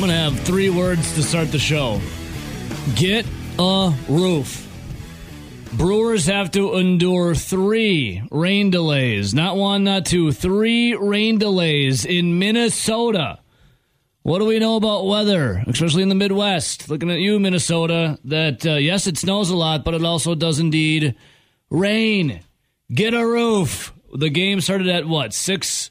I'm going to have three words to start the show get a roof. Brewers have to endure three rain delays. Not one, not two, three rain delays in Minnesota. What do we know about weather, especially in the Midwest? Looking at you, Minnesota, that uh, yes, it snows a lot, but it also does indeed rain. Get a roof. The game started at what, 6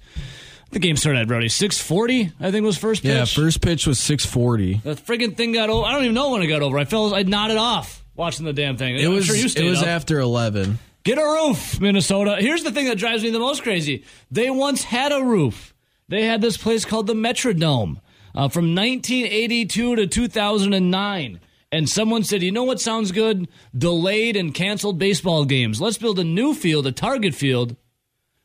the game started at Rowdy six forty. I think was first pitch. Yeah, first pitch was six forty. The friggin' thing got over. I don't even know when it got over. I felt I nodded off watching the damn thing. It I'm was sure it was up. after eleven. Get a roof, Minnesota. Here's the thing that drives me the most crazy. They once had a roof. They had this place called the Metrodome uh, from 1982 to 2009. And someone said, you know what sounds good? Delayed and canceled baseball games. Let's build a new field, a target field,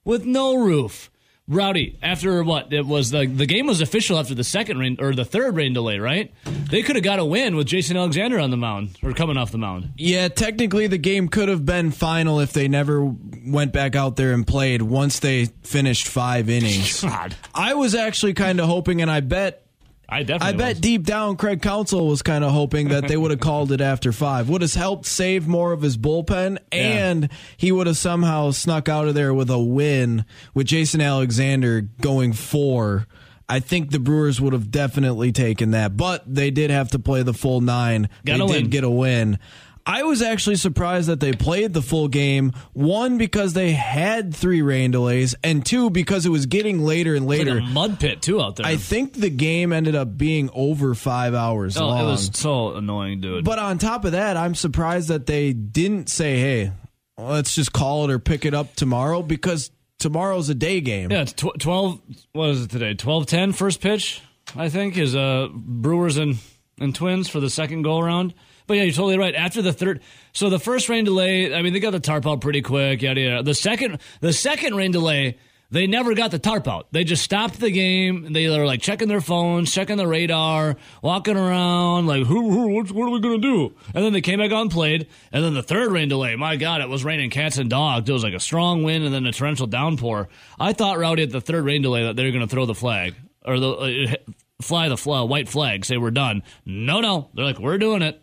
with no roof. Rowdy, after what? It was the the game was official after the second rain or the third rain delay, right? They could have got a win with Jason Alexander on the mound or coming off the mound. Yeah, technically the game could have been final if they never went back out there and played once they finished five innings. God, I was actually kind of hoping, and I bet I definitely. I bet was. deep down Craig Counsell was kind of hoping that they would have called it after five. Would have helped save more of his bullpen, and he would have somehow snuck out of there with a win with Jason Alexander going four. I think the Brewers would have definitely taken that, but they did have to play the full nine. Got they did win. get a win. I was actually surprised that they played the full game. One because they had three rain delays, and two because it was getting later and Like later. a mud pit too out there. I think the game ended up being over five hours oh, long. it was so annoying, dude. but on top of that, I'm surprised that they didn't say, "Hey, let's just call it or pick it up tomorrow," because tomorrow's a day game. yeah, it's tw- twelve. What is it today? 12-10 first pitch. I think is uh Brewers and and Twins for the second go around. But yeah, you're totally right. After the third, so the first rain delay, I mean, they got the tarp out pretty quick. Yada yada. The second, the second rain delay, they never got the tarp out. They just stopped the game. They were like checking their phones, checking the radar, walking around, like, who, who what, what are we gonna do? And then they came back on played. And then the third rain delay, my God, it was raining cats and dogs. It was like a strong wind and then a torrential downpour. I thought Rowdy at the third rain delay that they were gonna throw the flag or the uh, fly the flag, white flag, say we're done. No, no, they're like, we're doing it.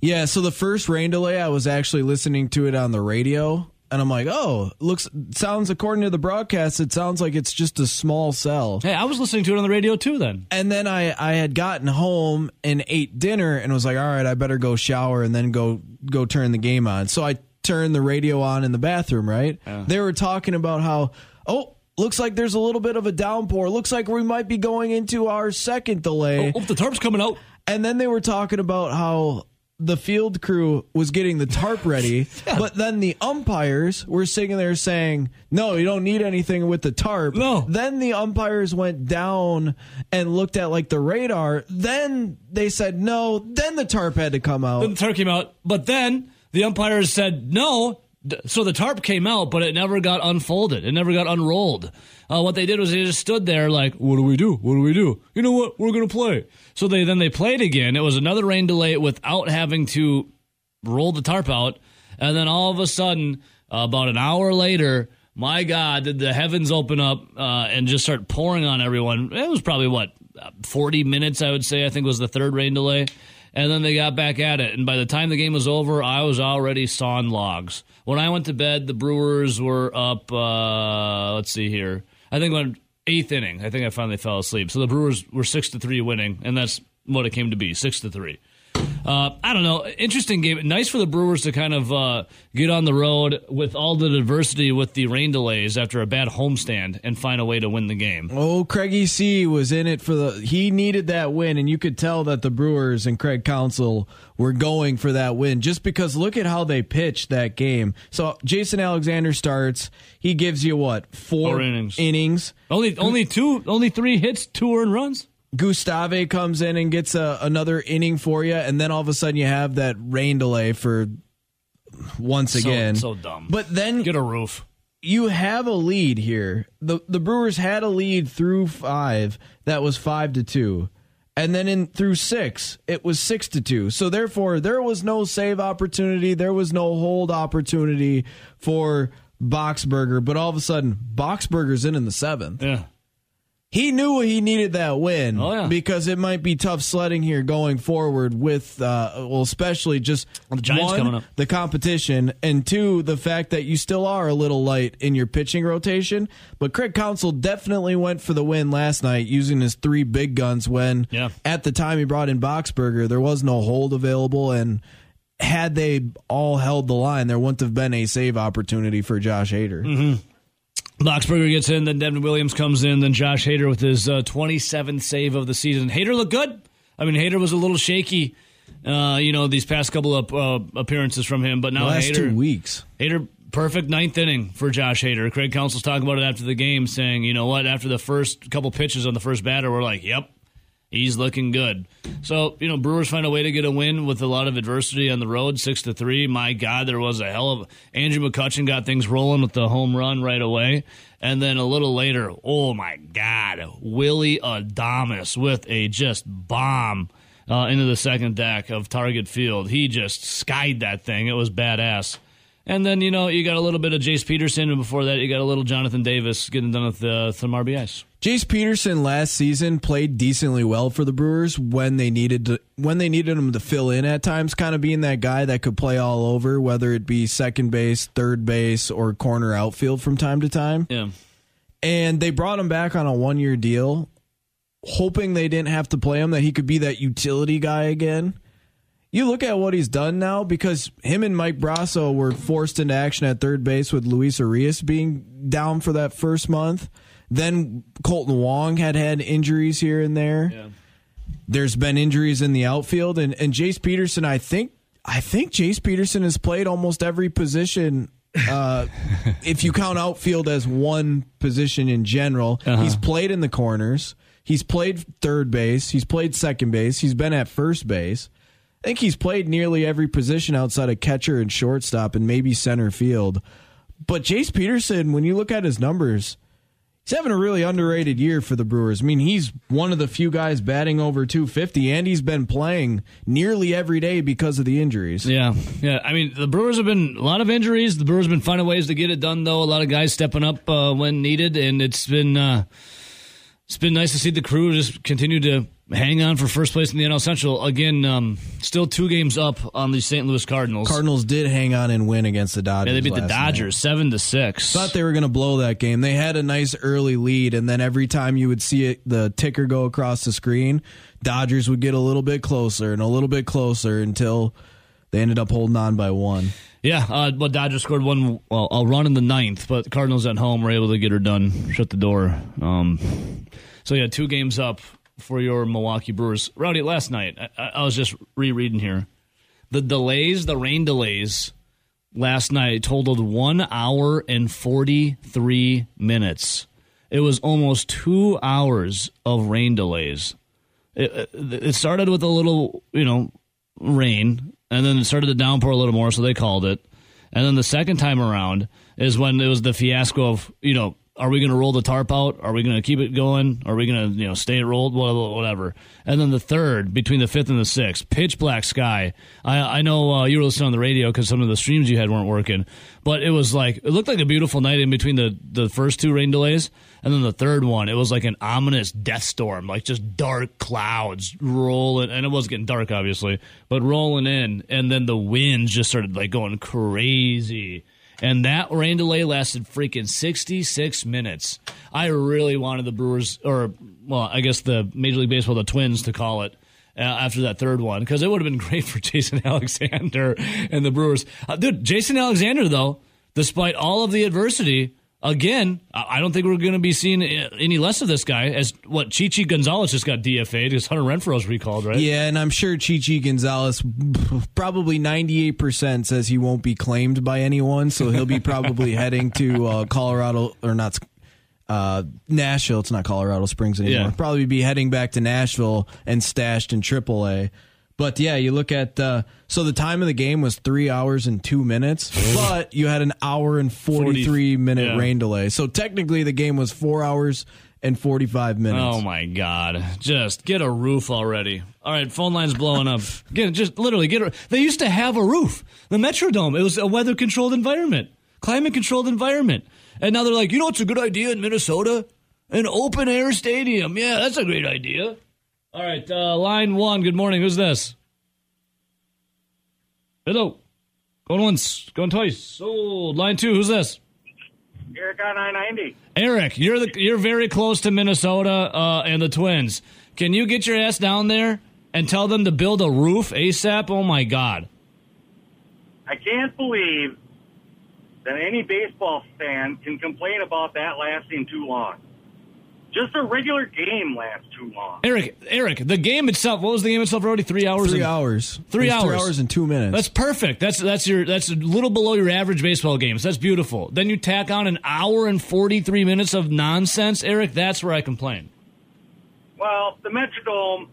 Yeah, so the first rain delay, I was actually listening to it on the radio, and I'm like, "Oh, looks sounds according to the broadcast, it sounds like it's just a small cell." Hey, I was listening to it on the radio too. Then And then I I had gotten home and ate dinner and was like, "All right, I better go shower and then go go turn the game on." So I turned the radio on in the bathroom, right? They were talking about how, "Oh, looks like there's a little bit of a downpour. Looks like we might be going into our second delay." oh, oh the tarp's coming out. And then they were talking about how the field crew was getting the tarp ready, but then the umpires were sitting there saying, "No, you don't need anything with the tarp." No. Then the umpires went down and looked at like the radar. Then they said no. Then the tarp had to come out. Then the tarp came out, but then the umpires said no. So the tarp came out, but it never got unfolded. It never got unrolled. Uh, what they did was they just stood there like, "What do we do? What do we do? You know what? We're gonna play." So they then they played again. It was another rain delay without having to roll the tarp out, and then all of a sudden, uh, about an hour later, my God, did the heavens open up uh, and just start pouring on everyone? It was probably what forty minutes, I would say. I think was the third rain delay, and then they got back at it. And by the time the game was over, I was already sawing logs. When I went to bed, the Brewers were up. Uh, let's see here. I think when eighth inning, I think I finally fell asleep. So the Brewers were six to three winning, and that's what it came to be six to three. Uh, I don't know. Interesting game. Nice for the Brewers to kind of uh, get on the road with all the adversity with the rain delays after a bad homestand and find a way to win the game. Oh, Craigie C was in it for the. He needed that win, and you could tell that the Brewers and Craig Counsell were going for that win just because look at how they pitched that game. So Jason Alexander starts. He gives you what four, Four innings. innings. Only, only two, only three hits, two earned runs. Gustave comes in and gets a, another inning for you, and then all of a sudden you have that rain delay for once So- again. so dumb. But then Get a roof. you have a lead here. The the Brewers had a lead through five that was five to two. And then in through six, it was six to two. So therefore, there was no save opportunity. There was no hold opportunity for Boxberger. But all of a sudden, Boxberger's in in the seventh. Yeah. He knew he needed that win Oh, yeah. because it might be tough sledding here going forward with uh, well especially just Well, the Giants one, coming up. the competition and two the fact that you still are a little light in your pitching rotation but Craig Counsell definitely went for the win last night using his three big guns when Yeah. at the time he brought in Boxberger there was no hold available and had they all held the line there wouldn't have been a save opportunity for Josh Hader. Mm-hmm. Boxberger gets in, then Devin Williams comes in, then Josh Hader with his uh, 27th save of the season. Hader looked good. I mean, Hader was a little shaky, uh, you know, these past couple of uh, appearances from him, but now The last Hader, two weeks. Hader, perfect ninth inning for Josh Hader. Craig Counsell's talking about it after the game, saying, you know what, after the first couple pitches on the first batter, we're like, yep, he's looking good. So, you know, Brewers find a way to get a win with a lot of adversity on the road, six to three. My God, there was a hell of Andrew McCutchen got things rolling with the home run right away. And then a little later, oh my God, Willy Adames with a just bomb uh, into the second deck of Target Field. He just skied that thing. It was badass. And then, you know, you got a little bit of Jace Peterson, and before that, you got a little Jonathan Davis getting done with uh, some RBIs. Jace Peterson last season played decently well for the Brewers when they needed to, when they needed him to fill in at times, kind of being that guy that could play all over, whether it be second base, third base, or corner outfield from time to time. Yeah. And they brought him back on a one year deal, hoping they didn't have to play him, that he could be that utility guy again. You look at what he's done now because him and Mike Brosseau were forced into action at third base with Luis Urías being down for that first month. Then Kolten Wong had had injuries here and there. Yeah. There's been injuries in the outfield, and and Jace Peterson. I think I think Jace Peterson has played almost every position. Uh, if you count outfield as one position in general, Uh-huh. he's played in the corners. He's played third base. He's played second base. He's been at first base. I think he's played nearly every position outside of catcher and shortstop and maybe center field. But Jace Peterson, when you look at his numbers, he's having a really underrated year for the Brewers. I mean, he's one of the few guys batting over 250, and he's been playing nearly every day because of the injuries. Yeah, yeah. I mean, the Brewers have been a lot of injuries. The Brewers have been finding ways to get it done, though. A lot of guys stepping up uh, when needed, and it's been uh, it's been nice to see the crew just continue to hang on for first place in the NL Central. Again, um, still two games up on the St. Louis Cardinals. Cardinals did hang on and win against the Dodgers. yeah, they beat the last night. Dodgers seven to six. Thought they were going to blow that game. They had a nice early lead, and then every time you would see it, the ticker go across the screen, Dodgers would get a little bit closer and a little bit closer until they ended up holding on by one. Yeah, uh, but Dodgers scored one well, a run in the ninth, but Cardinals at home were able to get her done, shut the door. Um, so yeah, two games up for your Milwaukee Brewers. Rowdy, last night I, I was just rereading here the delays, the rain delays last night totaled one hour and forty three minutes. It was almost two hours of rain delays. It, uh, it started with a little, you know, rain, and then it started to downpour a little more, so they called it. And then the second time around is when it was the fiasco of, you know, are we going to roll the tarp out? Are we going to keep it going? Are we going to, you know, stay it rolled? Whatever. And then the third, between the fifth and the sixth, pitch black sky. I, I know uh, you were listening on the radio because some of the streams you had weren't working, but it was like, it looked like a beautiful night in between the, the first two rain delays. And then the third one, it was like an ominous death storm, like just dark clouds rolling. And it was getting dark, obviously, but rolling in. And then the winds just started like going crazy. And that rain delay lasted freaking 66 minutes. I really wanted the Brewers, or, well, I guess the Major League Baseball, the Twins, to call it. Uh, after that third one, because it would have been great for Jason Alexander and the Brewers. Uh, dude, Jason Alexander, though, despite all of the adversity, again, I don't think we're going to be seeing uh, any less of this guy. As what Chichi Gonzalez just got DFA'd because Hunter Renfroe's recalled, right? Yeah, and I'm sure Chichi Gonzalez probably 98% says he won't be claimed by anyone, so he'll be probably heading to uh, Colorado or not uh, Nashville. It's not Colorado Springs anymore. Yeah. Probably be heading back to Nashville and stashed in AAA. But yeah, you look at uh, so the time of the game was three hours and two minutes, but you had an hour and forty three minute yeah. rain delay. So technically, the game was four hours and forty five minutes. Oh my God! Just get a roof already. All right, phone lines blowing up. Get just literally get. A, they used to have a roof. The Metrodome. It was a weather controlled environment, climate controlled environment, and now they're like, you know, what's a good idea in Minnesota. An open air stadium. Yeah, that's a great idea. All right, uh, line one. Good morning. Who's this? Hello. Going once, going twice. Oh, line two. Who's this? Eric on I ninety. Eric, you're the you're very close to Minnesota uh, and the Twins. Can you get your ass down there and tell them to build a roof ASAP? Oh my God! I can't believe that any baseball fan can complain about that lasting too long. Just a regular game lasts too long. Eric, Eric, the game itself. What was the game itself? Already three hours. Three and- hours. Three It was Three hours. hours and two minutes. That's perfect. That's that's your that's a little below your average baseball games. That's beautiful. Then you tack on an hour and forty three minutes of nonsense, Eric. That's where I complain. Well, the Metrodome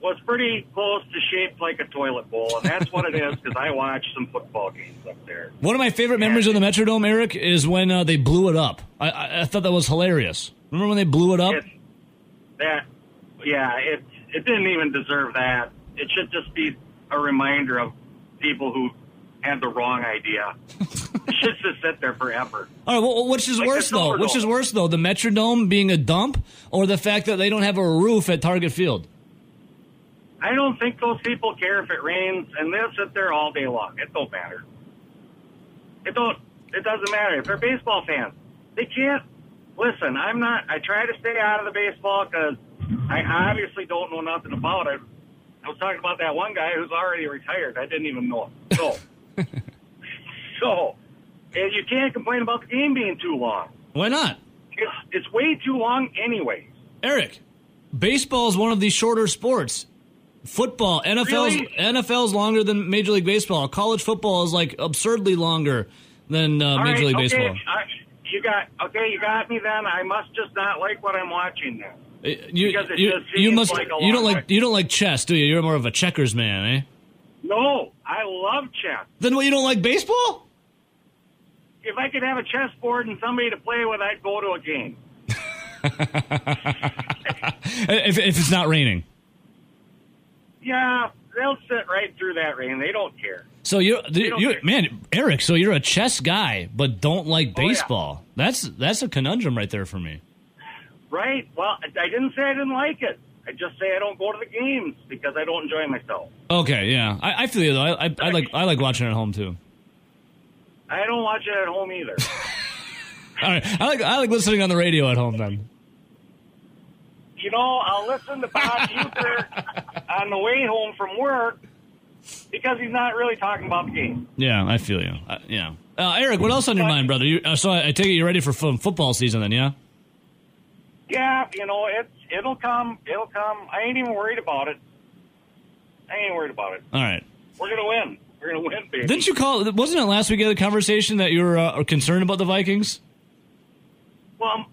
was pretty close to shaped like a toilet bowl, and that's what it is because I watched some football games up there. One of my favorite memories of the Metrodome, Eric, is when uh, they blew it up. I, I, I thought that was hilarious. Remember when they blew it up? It's that, yeah, it it didn't even deserve that. It should just be a reminder of people who had the wrong idea. it should just sit there forever. All right, well, which is Like worse though? Which is worse though? The Metrodome being a dump, or the fact that they don't have a roof at Target Field? I don't think those people care if it rains, and they'll sit there all day long. It don't matter. It don't. It doesn't matter if they're baseball fans. They can't listen. I'm not. I try to stay out of the baseball because I obviously don't know nothing about it. I was talking about that one guy who's already retired. I didn't even know him. So, so, and you can't complain about the game being too long. Why not? It's it's way too long, anyway. Eric, baseball is one of the shorter sports. Football, NFL's Really? NFL's longer than Major League Baseball. College football is like absurdly longer than uh, Major right, League okay, Baseball. I, you got okay. You got me. Then I must just not like what I'm watching. Then Uh, You, because it you, just you seems must like a you don't like way. you don't like chess, do you? You're more of a checkers man, eh? no, I love chess. Then what? You don't like baseball? If I could have a chessboard and somebody to play with, I'd go to a game. if, if it's not raining. Yeah, they'll sit right through that rain. They don't care. So you're, you care. man, Eric. So you're a chess guy, but don't like Oh, yeah. baseball. That's that's a conundrum right there for me. Right? Well, I I didn't say I didn't like it. I just say I don't go to the games because I don't enjoy myself. Okay, yeah, I, I feel you though. I, I, I like I like watching it at home too. I don't watch it at home either. All right, I like I like listening on the radio at home then. You know, I'll listen to Bob Uecker on the way home from work because he's not really talking about the game. Yeah, I feel you. Uh, yeah, uh, Eric, what else on your mind, brother? You, uh, so I, I take it you're ready for fo- football season then, yeah? Yeah, you know, it's it'll come, it'll come. I ain't even worried about it. I ain't worried about it. All right. We're gonna win. We're gonna win, baby. Didn't you call? Wasn't it last week you the conversation that you were uh, concerned about the Vikings? Well,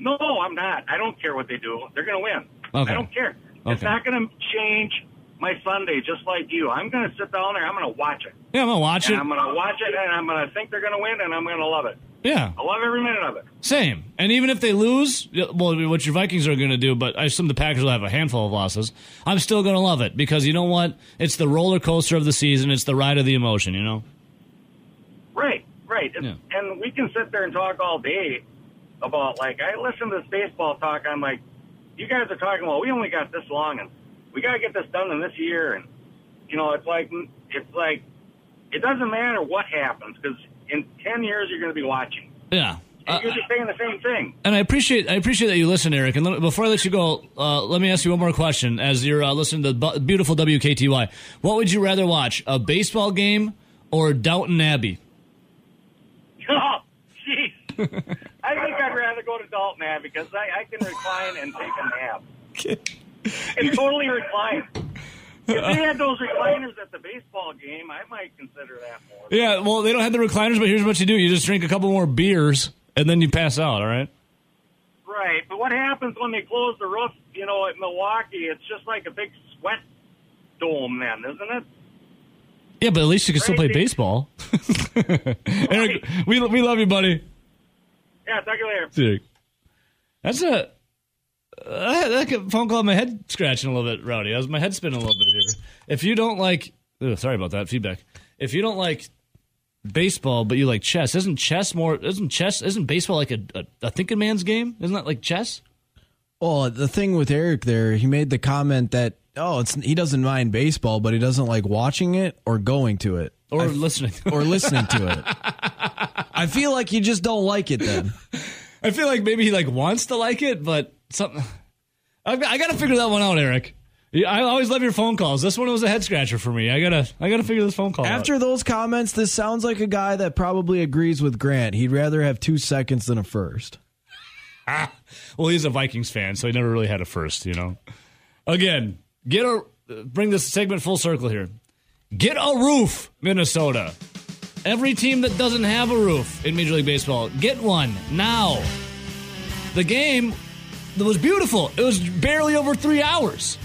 no, I'm not. I don't care what they do. They're gonna win. Okay. I don't care. It's not gonna change my Sunday, just like you. I'm gonna sit down there. I'm gonna watch it. Yeah, I'm gonna watch And it. I'm gonna watch it, and I'm gonna think they're gonna win, and I'm gonna love it. Yeah, I love every minute of it. same. And even if they lose, well, what your Vikings are going to do, but I assume the Packers will have a handful of losses. I'm still going to love it because you know what? It's the roller coaster of the season. It's the ride of the emotion. You know. Right, right. Yeah. And we can sit there and talk all day about like I listen to this baseball talk. I'm like, you guys are talking. Well, we only got this long, and we got to get this done in this year. And you know, it's like it's like it doesn't matter what happens because in ten years you're going to be watching. Yeah. Uh, you're just saying the same thing. and I appreciate I appreciate that you listen, Eric. And let, before I let you go, uh, let me ask you one more question. As you're uh, listening to bu- beautiful WKTY, what would you rather watch, a baseball game or Downton Abbey? Oh, jeez. I think I'd rather go to Dalton Ave because I, I can recline and take a nap. and totally recline. If uh-uh. they had those recliners at the baseball game, I might consider that more. Yeah, well, they don't have the recliners, but here's what you do: you just drink a couple more beers, and then you pass out. All right. Right, but what happens when they close the roof? You know, at Milwaukee, it's just like a big sweat dome, then, isn't it? Yeah, but at least you can still play baseball. Eric, we we love you, buddy. Yeah, talk to you later. Sick. That's a uh, that that phone call. My head scratching a little bit, Rowdy. I was my head spinning a little bit here. If you don't like, ugh, sorry about that feedback. If you don't like baseball, but you like chess. Isn't chess more? Isn't chess? Isn't baseball like a, a, a thinking man's game? Isn't that like chess? Well, the thing with Eric there, he made the comment that oh, it's he doesn't mind baseball, but he doesn't like watching it or going to it or I, listening or listening to it. I feel like you just don't like it then. I feel like maybe he like wants to like it, but something. I, I got to figure that one out, Eric. I always love your phone calls. This one was a head scratcher for me. I gotta, I gotta figure this phone call. After out. those comments, this sounds like a guy that probably agrees with Grant. He'd rather have two seconds than a first. Ah, well, he's a Vikings fan, so he never really had a first. You know. Again, get a bring this segment full circle here. Get a roof, Minnesota. Every team that doesn't have a roof in Major League Baseball, get one now. The game was beautiful. It was barely over three hours.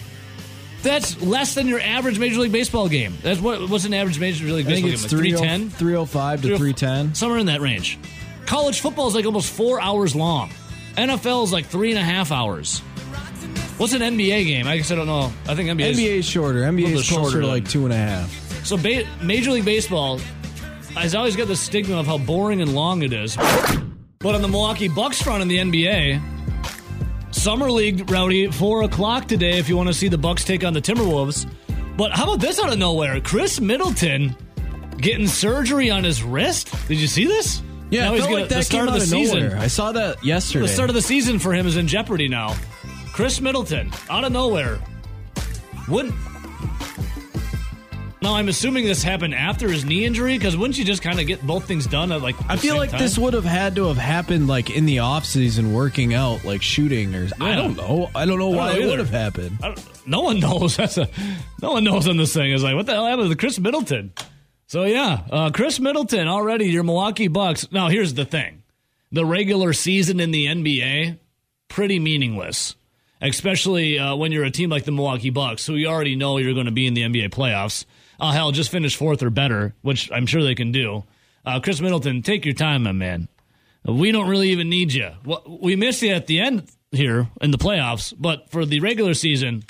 That's less than your average Major League Baseball game. That's what what's an average Major League Baseball game? 310? 305 to 310. Somewhere in that range. College football is like almost four hours long. NFL is like three and a half hours. What's an NBA game? I guess I don't know. I think NBA NBA is shorter. NBA is shorter like two and a half. So ba- Major League Baseball has always got the stigma of how boring and long it is. But on the Milwaukee Bucks front in the NBA, Summer League, Rowdy, 4 o'clock today if you want to see the Bucks take on the Timberwolves. But how about this out of nowhere? Khris Middleton getting surgery on his wrist. Did you see this? Yeah, now he's gonna, like that the start of the season. Nowhere. I saw that yesterday. The start of the season for him is in jeopardy now. Khris Middleton, out of nowhere. Wouldn't now I'm assuming this happened after his knee injury because wouldn't you just kind of get both things done at like? I feel like time? this would have had to have happened like in the off season, working out, like shooting or. Yeah. I don't know. I don't know why don't know it would have happened. No one knows. That's a no one knows on this thing. Is like what the hell happened to Khris Middleton? So yeah, uh, Khris Middleton already your Milwaukee Bucks. Now here's the thing: the regular season in the NBA pretty meaningless especially uh, when you're a team like the Milwaukee Bucks, who you already know you're going to be in the NBA playoffs oh hell, just finish fourth or better, which I'm sure they can do. Uh, Khris Middleton, take your time, my man. We don't really even need you. We miss you at the end here in the playoffs, but for the regular season,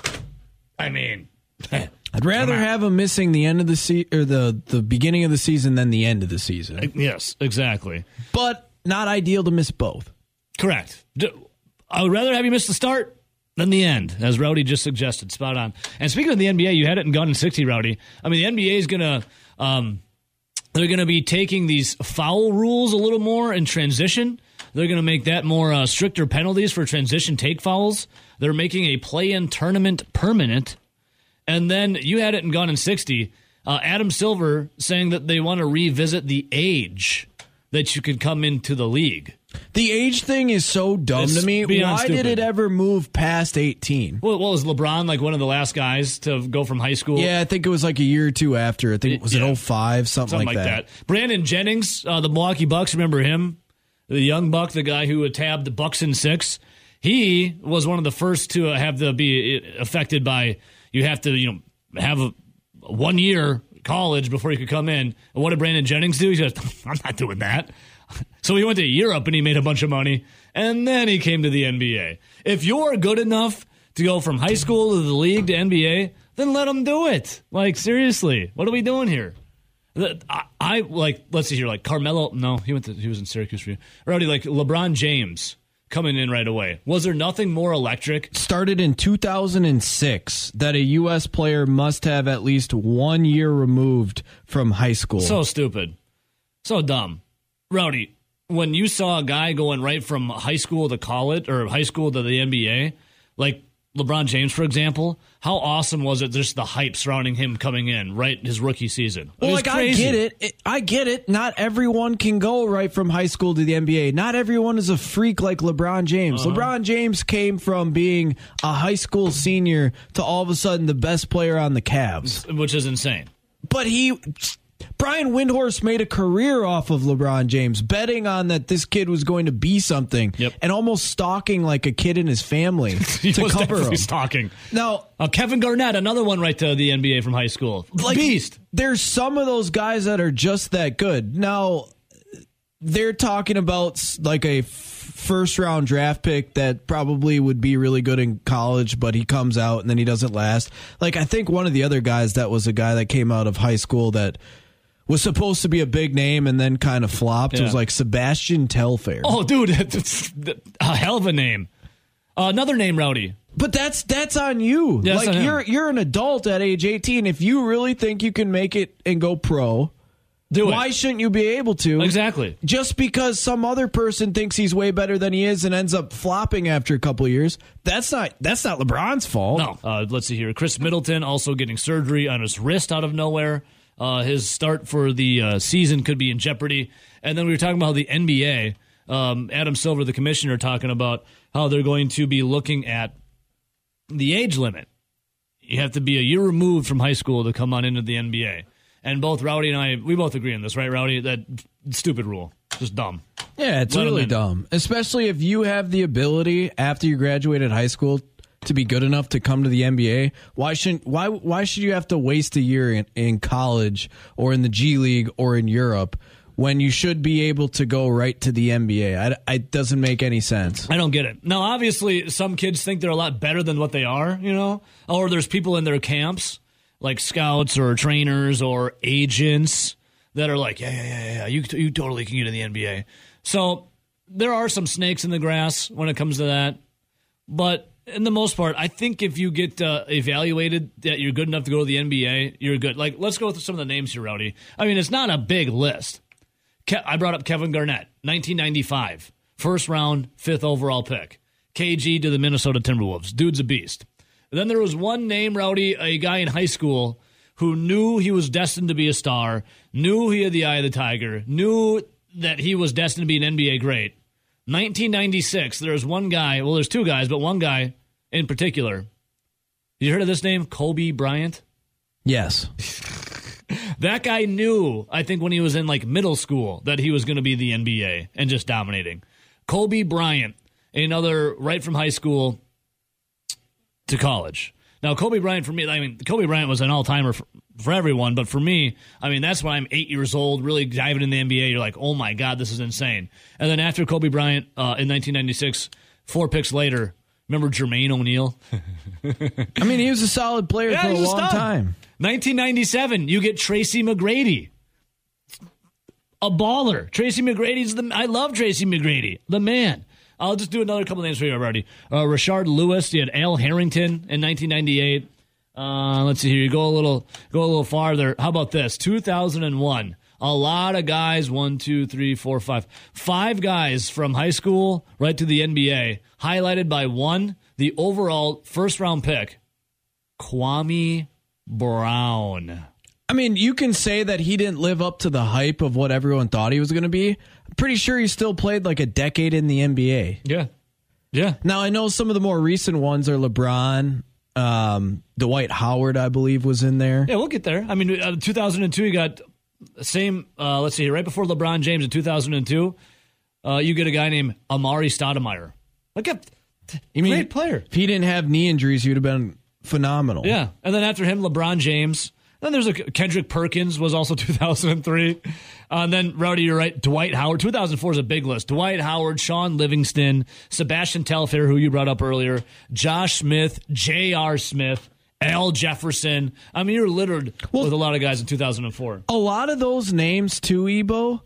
I mean, I'd rather have him missing the end of the se- or the the beginning of the season than the end of the season. Yes, exactly. But not ideal to miss both. Correct. I would rather have you miss the start than the end, as Rowdy just suggested. Spot on. And speaking of the NBA, you had it in Gone in 60, Rowdy. I mean, the NBA is going to. Um, they're going to be taking these foul rules a little more in transition. They're going to make that more uh, stricter penalties for transition take fouls. They're making a play-in tournament permanent. And then you had it in Gone in 60. Uh, Adam Silver saying that they want to revisit the age that you could come into the league. The age thing is so dumb it's to me. Why stupid. did it ever move past 18? Well, what was LeBron like one of the last guys to go from high school? Yeah, I think it was like a year or two after. I think it was yeah. it 05, something, something like, like that. that. Brandon Jennings, uh, the Milwaukee Bucks, remember him? The young buck, the guy who tabbed the Bucks in six. He was one of the first to have to be affected by you have to, you know, have a one year college before you could come in. And what did Brandon Jennings do? He said, I'm not doing that. So he went to Europe and he made a bunch of money, and then he came to the NBA. If you're good enough to go from high school to the league to NBA, then let him do it. Like seriously, what are we doing here? I, I like let's see here, like Carmelo. No, he went to he was in Syracuse for you. Already like LeBron James coming in right away. Was there nothing more electric? Started in 2006 that a U.S. player must have at least one year removed from high school. So stupid. So dumb. Rowdy, when you saw a guy going right from high school to college or high school to the NBA, like LeBron James, for example, how awesome was it? Just the hype surrounding him coming in right his rookie season. Well, like crazy. I get it. it, I get it. Not everyone can go right from high school to the NBA. Not everyone is a freak like LeBron James. Uh-huh. LeBron James came from being a high school senior to all of a sudden the best player on the Cavs, which is insane. But he Brian Windhorst made a career off of LeBron James, betting on that this kid was going to be something, yep. and almost stalking like a kid in his family he to was cover him. Stalking. Now, uh, Kevin Garnett, another one right to the NBA from high school. Like, Beast. There's some of those guys that are just that good. Now, they're talking about like a first round draft pick that probably would be really good in college, but he comes out and then he doesn't last. Like I think one of the other guys that was a guy that came out of high school that was supposed to be a big name and then kind of flopped Yeah. was like Sebastian Telfair. Oh, dude, a hell of a name. Uh, another name, Rowdy. But that's that's on you. Yeah, like on you're you're an adult at age 18. If you really think you can make it and go pro, Do why it. shouldn't you be able to? Exactly. Just because some other person thinks he's way better than he is and ends up flopping after a couple of years, that's not that's not LeBron's fault. No. Uh, let's see here. Khris Middleton also getting surgery on his wrist out of nowhere. Uh, his start for the uh, season could be in jeopardy. And then we were talking about the NBA. Um, Adam Silver, the commissioner, talking about how they're going to be looking at the age limit. You have to be a year removed from high school to come on into the NBA. And both Rowdy and I, we both agree on this, right, Rowdy? That stupid rule. Just dumb. Yeah, it's Let really dumb. Especially if you have the ability after you graduated high school to be good enough to come to the NBA. Why shouldn't why why should you have to waste a year in, in college or in the G League or in Europe when you should be able to go right to the NBA? I, it doesn't make any sense. I don't get it. Now, obviously, some kids think they're a lot better than what they are, you know? Or there's people in their camps, like scouts or trainers or agents, that are like, yeah, yeah, yeah, yeah, you, you totally can get in the NBA. So there are some snakes in the grass when it comes to that. But in the most part, I think if you get uh, evaluated that you're good enough to go to the NBA, you're good. Like, let's go through some of the names here, Rowdy. I mean, it's not a big list. Ke- I brought up Kevin Garnett, 1995, first round, fifth overall pick. KG to the Minnesota Timberwolves. Dude's a beast. then there was one name, Rowdy, a guy in high school who knew he was destined to be a star, knew he had the eye of the tiger, knew that he was destined to be an NBA great. 1996, there's one guy, well, there's two guys, but one guy in particular. You heard of this name? Kobe Bryant? Yes. That guy knew, I think, when he was in like middle school, that he was going to be the NBA and just dominating. Kobe Bryant, another right from high school to college. Now, Kobe Bryant for me, I mean, Kobe Bryant was an all timer for, everyone, but for me, I mean, that's when I'm eight years old, really diving in the NBA. You're like, oh my God, this is insane. And then after Kobe Bryant uh, in 1996, four picks later, remember Jermaine O'Neal? I mean, he was a solid player Yeah, for a he's a long time. 1997, you get Tracy McGrady. A baller. Tracy McGrady's the. I love Tracy McGrady, the man. I'll just do another couple names for you already. Uh, Rashard Lewis. You had Al Harrington in 1998. Uh, let's see here. You go a little, go a little farther. How about this? 2001. A lot of guys. One, two, three, four, five. Five guys from high school right to the NBA. Highlighted by one, the overall first round pick, Kwame Brown. I mean, you can say that he didn't live up to the hype of what everyone thought he was going to be. I'm pretty sure he still played like a decade in the NBA. Yeah. Yeah. Now I know some of the more recent ones are LeBron, um, Dwight Howard, I believe, was in there. Yeah, we'll get there. I mean, uh, 2002, you got same, uh, let's see, right before LeBron James in 2002, uh, you get a guy named Amar'e Stoudemire. Look at, You mean great player. If he didn't have knee injuries, he would have been phenomenal. Yeah. And then after him, LeBron James. Then there's a Kendrick Perkins was also 2003. Uh, and then Rowdy, you're right. Dwight Howard. 2004 is a big list. Dwight Howard, Shaun Livingston, Sebastian Telfair, who you brought up earlier, Josh Smith, J.R. Smith, Al Jefferson. I mean, you're littered with a lot of guys in 2004. A lot of those names too, Ebo.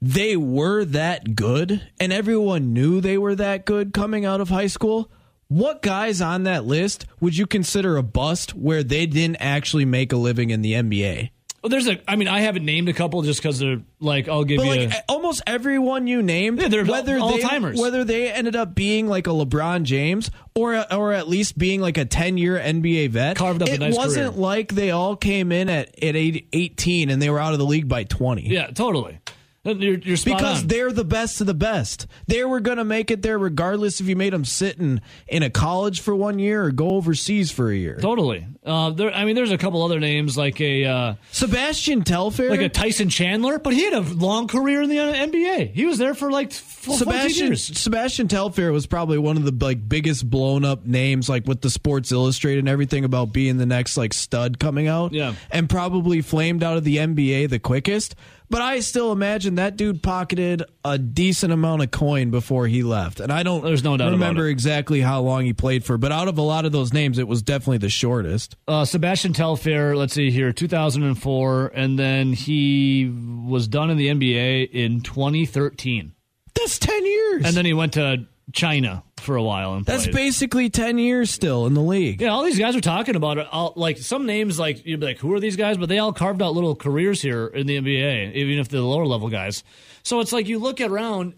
They were that good, and everyone knew they were that good coming out of high school. What guys on that list would you consider a bust where they didn't actually make a living in the NBA? Well, there's a. I mean, I haven't named a couple just because they're like, I'll give But you. like a, almost everyone you named, Yeah, they're whether all- they all-timers. whether they ended up being like a LeBron James or or at least being like a ten year NBA vet, Carved up a it nice wasn't career. like they all came in at at eight- eighteen and they were out of the league by twenty. yeah, totally. You're, you're Because on. they're the best of the best. They were going to make it there regardless if you made them sit in, in a college for one year or go overseas for a year. Totally. Uh, there, I mean, there's a couple other names like a uh, Sebastian Telfair. like a Tyson Chandler, but he had a long career in the NBA. He was there for like four, Sebastian years. Sebastian Telfair was probably one of the like biggest blown up names like with the Sports Illustrated and everything about being the next like stud coming out. Yeah. And probably flamed out of the NBA the quickest. But I still imagine that dude pocketed a decent amount of coin before he left. And I don't There's no doubt about remember exactly how long he played for, but out of a lot of those names, it was definitely the shortest. Uh, Sebastian Telfair, let's see here, 2004, and then he was done in the NBA in 2013. That's 10 years. And then he went to China for a while and That's played. basically 10 years still in the league. Yeah, all these guys are talking about it. All, like some names, like you'd be like, who are these guys? But they all carved out little careers here in the NBA, even if they're the lower level guys. So it's like you look around.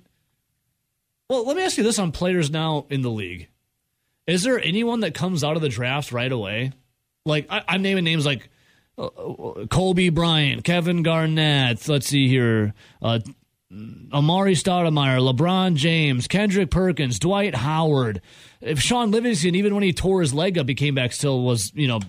Well, let me ask you this on players now in the league: Is there anyone that comes out of the draft right away? Like I, I'm naming names like uh, uh, Kobe Bryant, Kevin Garnett. Let's see here. Uh, Amar'e Stoudemire, LeBron James, Kendrick Perkins, Dwight Howard. If Shaun Livingston, even when he tore his leg up, he came back still was, you know,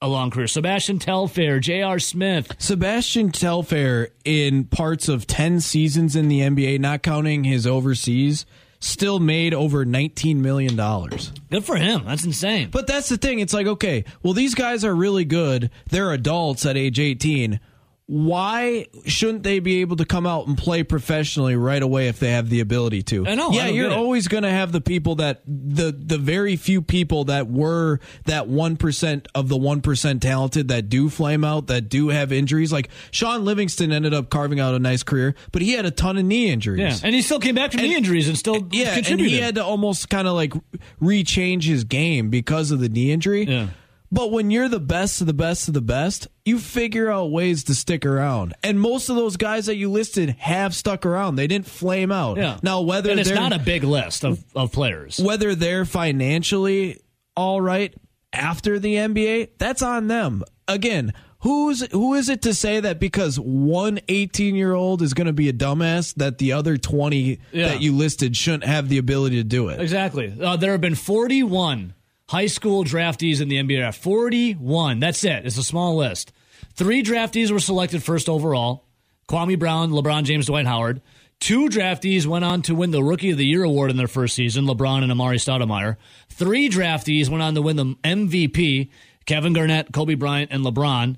a long career. Sebastian Telfair, J.R. Smith. Sebastian Telfair, in parts of 10 seasons in the NBA, not counting his overseas, still made over $19 million. Good for him. That's insane. But that's the thing. It's like, okay, well, these guys are really good. They're adults at age 18. Why shouldn't they be able to come out and play professionally right away if they have the ability to? I know, Yeah, don't you're always going to have the people that the the very few people that were that 1% of the 1% talented that do flame out, that do have injuries. Like Shaun Livingston ended up carving out a nice career, but he had a ton of knee injuries. yeah, and he still came back from knee injuries and still Yeah, and he had to almost kind of like rechange his game because of the knee injury. Yeah. But when you're the best of the best of the best, you figure out ways to stick around. And most of those guys that you listed have stuck around. They didn't flame out. yeah. Now whether and it's they're not a big list of, of players. whether they're financially all right after the NBA, that's on them. Again, who's who is it to say that because one 18-year-old is going to be a dumbass that the other 20 Yeah. that you listed shouldn't have the ability to do it? Exactly. Uh, there have been 41 high school draftees in the NBA draft. 41. That's it. It's a small list. Three draftees were selected first overall Kwame Brown, LeBron James, Dwight Howard. Two draftees went on to win the Rookie of the Year award in their first season LeBron and Amar'e Stoudemire. Three draftees went on to win the MVP Kevin Garnett, Kobe Bryant, and LeBron.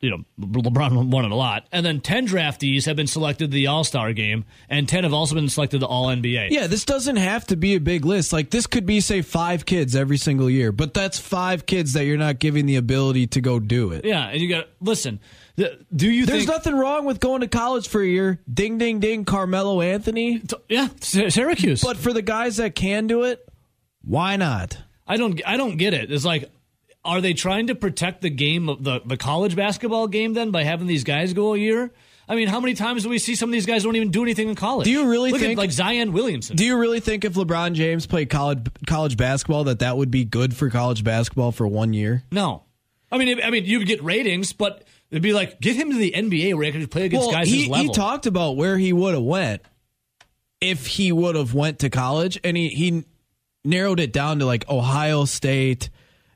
You know, LeBron won it a lot. And then 10 draftees have been selected to the All Star game, and 10 have also been selected to the All NBA. Yeah, this doesn't have to be a big list. Like this could be say 5 kids every single year, but that's 5 kids that you're not giving the ability to go do it. Yeah, and you got listen. Do you There's think? nothing wrong with going to college for a year. Ding ding ding Carmelo Anthony. yeah, Syracuse. But for the guys that can do it, why not? I don't. I don't get it. It's like, are they trying to protect the game of the the college basketball game then by having these guys go a year? I mean, how many times do we see some of these guys don't even do anything in college? Do you really Look think- at like Zion Williamson? Do you really think if LeBron James played college college basketball that that would be good for college basketball for one year? no. I mean, I mean, you get ratings, but it'd be like get him to the NBA where he can play against well, guys he, his level. he talked about where he would have went if he would have went to college, and he he narrowed it down to like Ohio State,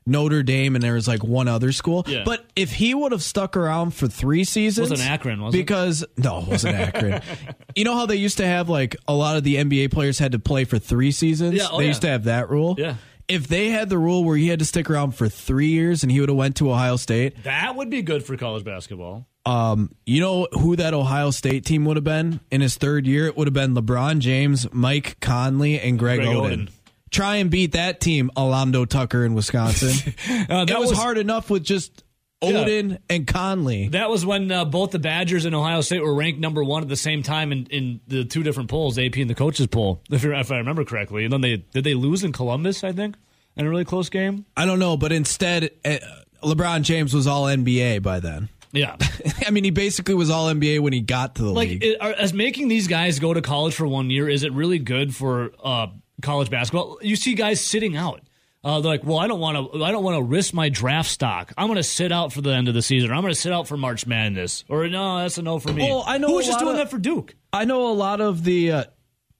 Notre Dame, and there was like one other school. Yeah. But if he would have stuck around for three seasons, Wasn't Akron, was it? because no, it wasn't Akron. you know how they used to have like a lot of the NBA players had to play for three seasons. Yeah, oh, they yeah. used to have that rule. Yeah. If they had the rule where he had to stick around for three years and he would have went to Ohio State, that would be good for college basketball. um, you know who that Ohio State team would have been in his third year? It would have been LeBron James, Mike Conley, and Greg, Greg Oden. Oden. Try and beat that team, Alando Tucker in Wisconsin. Uh, that was, hard enough with just Yeah. Oden and Conley. That was when uh, both the Badgers and Ohio State were ranked number one at the same time in, in the two different polls, AP and the coaches poll, if, if I remember correctly. And then they did they lose in Columbus, I think, in a really close game. I don't know, but instead, uh, LeBron James was all NBA by then. Yeah, I mean, he basically was all NBA when he got to the like league. it, are, as making these guys go to college for one year is it really good for uh, college basketball? You see guys sitting out. Uh, they're like, well, I don't want to. I don't want to risk my draft stock. I'm going to sit out for the end of the season. Or I'm going to sit out for March Madness. Or no, that's a no for me. Well, I know who was just doing of- that for Duke. I know a lot of the uh,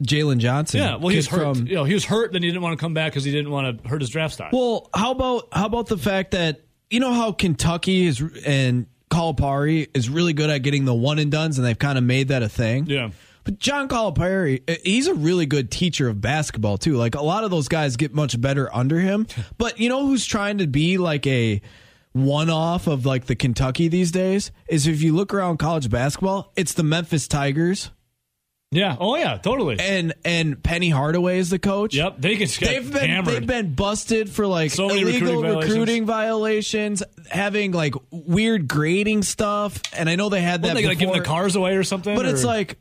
Jalen Johnson. Yeah, well, he was hurt. from- you know, he was hurt. Then he didn't want to come back because he didn't want to hurt his draft stock. Well, how about how about the fact that you know how Kentucky is and Calipari is really good at getting the one and duns, and they've kind of made that a thing. Yeah. But John Calipari, uh, he's a really good teacher of basketball too. Like a lot of those guys get much better under him. But you know who's trying to be like a one off of like the Kentucky these days is if you look around college basketball, it's the Memphis Tigers Yeah. Oh yeah. Totally. and and Penny Hardaway is the coach. yep. They get They've been hammered. they've been busted for like So illegal recruiting recruiting, violations, having like weird grading stuff, and I know they had that. What, they gotta give before, the cars away or something. but it's like,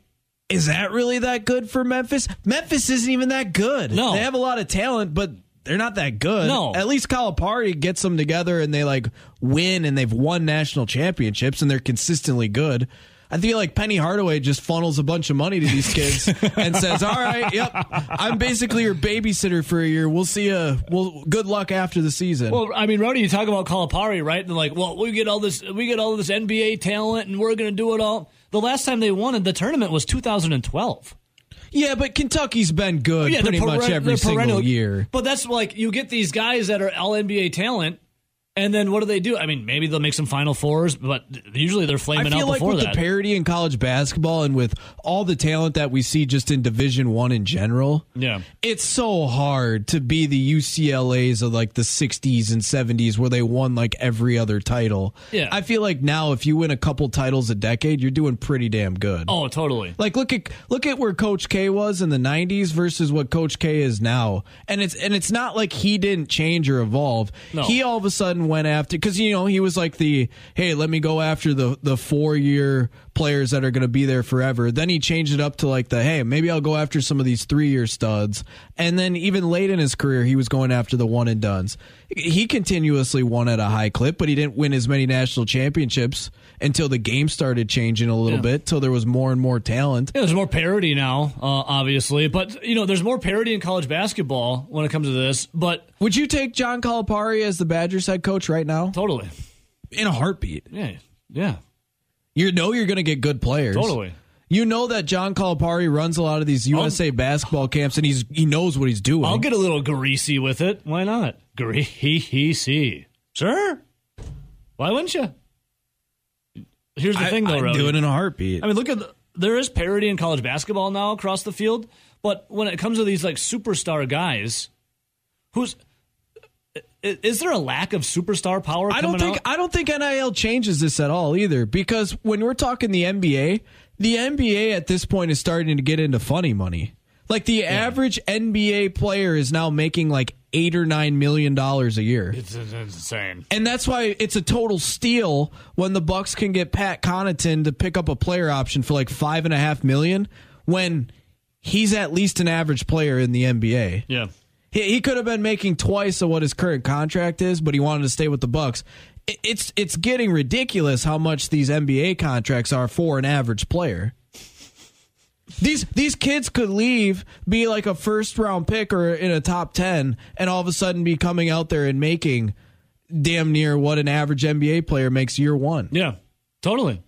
is that really that good for Memphis? Memphis isn't even that good. No. they have a lot of talent, but they're not that good. No. at least Calipari gets them together and they like win, and they've won national championships, and they're consistently good. I feel like Penny Hardaway just funnels a bunch of money to these kids and says, "All right, yep, I'm basically your babysitter for a year. We'll see you. Well, good luck after the season." Well, I mean, Rowdy, you talk about Calipari, right? And like, well, we get all this, we get all this NBA talent, and we're going to do it all. The last time they won in the tournament was 2012. yeah, but Kentucky's been good Yeah, pretty much every single perennial- year. But that's like you get these guys that are all NBA talent, and then what do they do? I mean, maybe they'll make some Final Fours, but usually they're I flaming feel out like before with that. the parity in college basketball and with all the talent that we see just in Division One in general, yeah, it's so hard to be the UCLA's of like the 60s and 70s where they won like every other title. Yeah. I feel like now if you win a couple titles a decade, you're doing pretty damn good. oh, totally. Like look at look at where Coach K was in the '90s versus what Coach K is now, and it's and it's not like he didn't change or evolve. No. He all of a sudden went after because you know he was like the hey, let me go after the the four year players that are going to be there forever. Then he changed it up to like the hey, maybe I'll go after some of these three year studs, and then even late in his career, he was going after the one and duns. He continuously won at a high clip, but he didn't win as many national championships until the game started changing a little Yeah. bit, till there was more and more talent. Yeah, there's more parity now, uh, obviously, but you know, there's more parity in college basketball when it comes to this. But Would you take John Calipari as the Badgers head coach right now? totally, In a heartbeat. yeah, yeah, You know you're going to get good players. totally. You know that John Calipari runs a lot of these USA basketball camps and he's he knows what he's doing. I'll get a little greasy with it. Why not? Greasy, sure. Why wouldn't you? Here's the I, thing, though, Rowdy. do it in a heartbeat. I mean, look at the, there is parity in college basketball now across the field, but when it comes to these like superstar guys, who's i- is there a lack of superstar power? I don't think out? I don't think NIL changes this at all either because when we're talking the NBA, the NBA at this point is starting to get into funny money. Like the average NBA player is now making like eight or nine million dollars a year. it's, it's insane. And that's why it's a total steal when the Bucks can get Pat Connaughton to pick up a player option for like five and a half million when he's at least an average player in the NBA. Yeah, He, he could have been making twice of what his current contract is, but he wanted to stay with the Bucks. It- It's it's getting ridiculous how much these NBA contracts are for an average player. These these kids could leave, be like a first round pick or in a top ten, and all of a sudden be coming out there and making damn near what an average NBA player makes year one. yeah, totally.